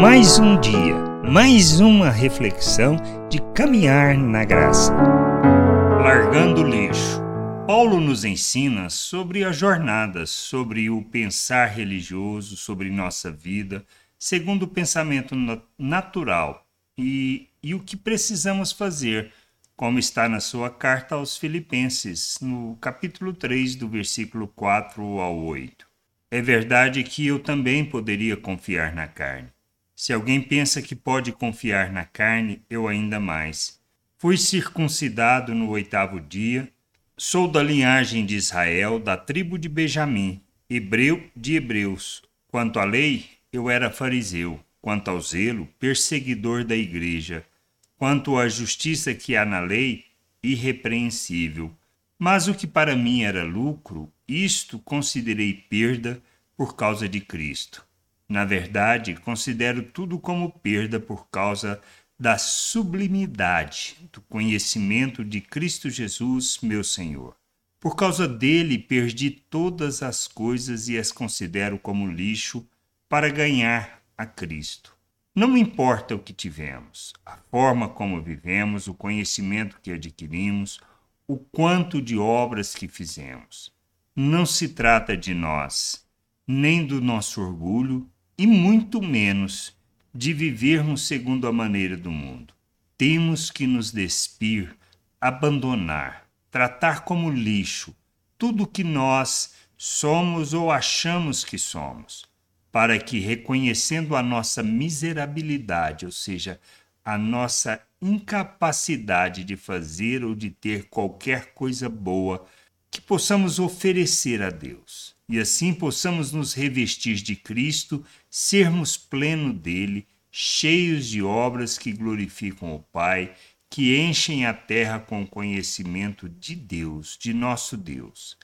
Mais um dia, mais uma reflexão de caminhar na graça. Largando o lixo. Paulo nos ensina sobre a jornada, sobre o pensar religioso, sobre nossa vida, segundo o pensamento natural e, e o que precisamos fazer, como está na sua carta aos Filipenses, no capítulo 3, do versículo 4 ao 8. É verdade que eu também poderia confiar na carne. Se alguém pensa que pode confiar na carne, eu ainda mais. Fui circuncidado no oitavo dia, sou da linhagem de Israel, da tribo de Benjamim, hebreu de hebreus. Quanto à lei, eu era fariseu. Quanto ao zelo, perseguidor da igreja. Quanto à justiça que há na lei, irrepreensível. Mas o que para mim era lucro, isto considerei perda por causa de Cristo. Na verdade, considero tudo como perda por causa da sublimidade do conhecimento de Cristo Jesus, meu Senhor. Por causa dele, perdi todas as coisas e as considero como lixo para ganhar a Cristo. Não importa o que tivemos, a forma como vivemos, o conhecimento que adquirimos, o quanto de obras que fizemos. Não se trata de nós, nem do nosso orgulho, e muito menos de vivermos segundo a maneira do mundo. Temos que nos despir, abandonar, tratar como lixo tudo que nós somos ou achamos que somos, para que, reconhecendo a nossa miserabilidade, ou seja, a nossa incapacidade de fazer ou de ter qualquer coisa boa, que possamos oferecer a Deus e assim possamos nos revestir de Cristo, sermos pleno dele, cheios de obras que glorificam o Pai, que enchem a terra com o conhecimento de Deus, de nosso Deus,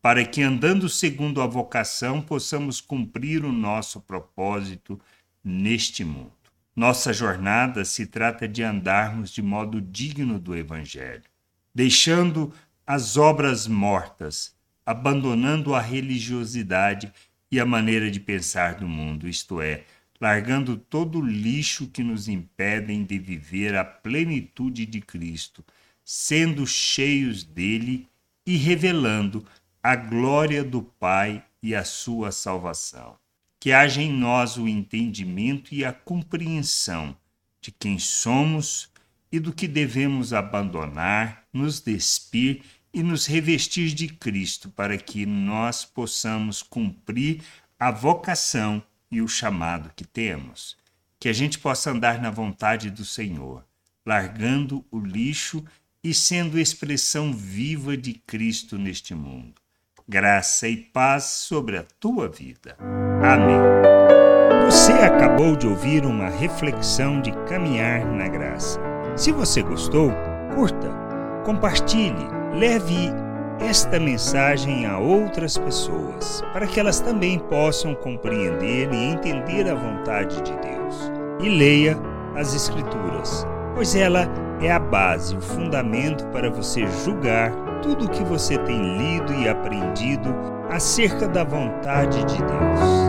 para que andando segundo a vocação possamos cumprir o nosso propósito neste mundo. Nossa jornada se trata de andarmos de modo digno do Evangelho, deixando as obras mortas abandonando a religiosidade e a maneira de pensar do mundo, isto é, largando todo o lixo que nos impedem de viver a plenitude de Cristo, sendo cheios dele e revelando a glória do Pai e a sua salvação. Que haja em nós o entendimento e a compreensão de quem somos e do que devemos abandonar, nos despir e nos revestir de Cristo para que nós possamos cumprir a vocação e o chamado que temos. Que a gente possa andar na vontade do Senhor, largando o lixo e sendo expressão viva de Cristo neste mundo. Graça e paz sobre a tua vida. Amém. Você acabou de ouvir uma reflexão de caminhar na graça. Se você gostou, curta, compartilhe Leve esta mensagem a outras pessoas, para que elas também possam compreender e entender a vontade de Deus. E leia as Escrituras, pois ela é a base, o fundamento para você julgar tudo o que você tem lido e aprendido acerca da vontade de Deus.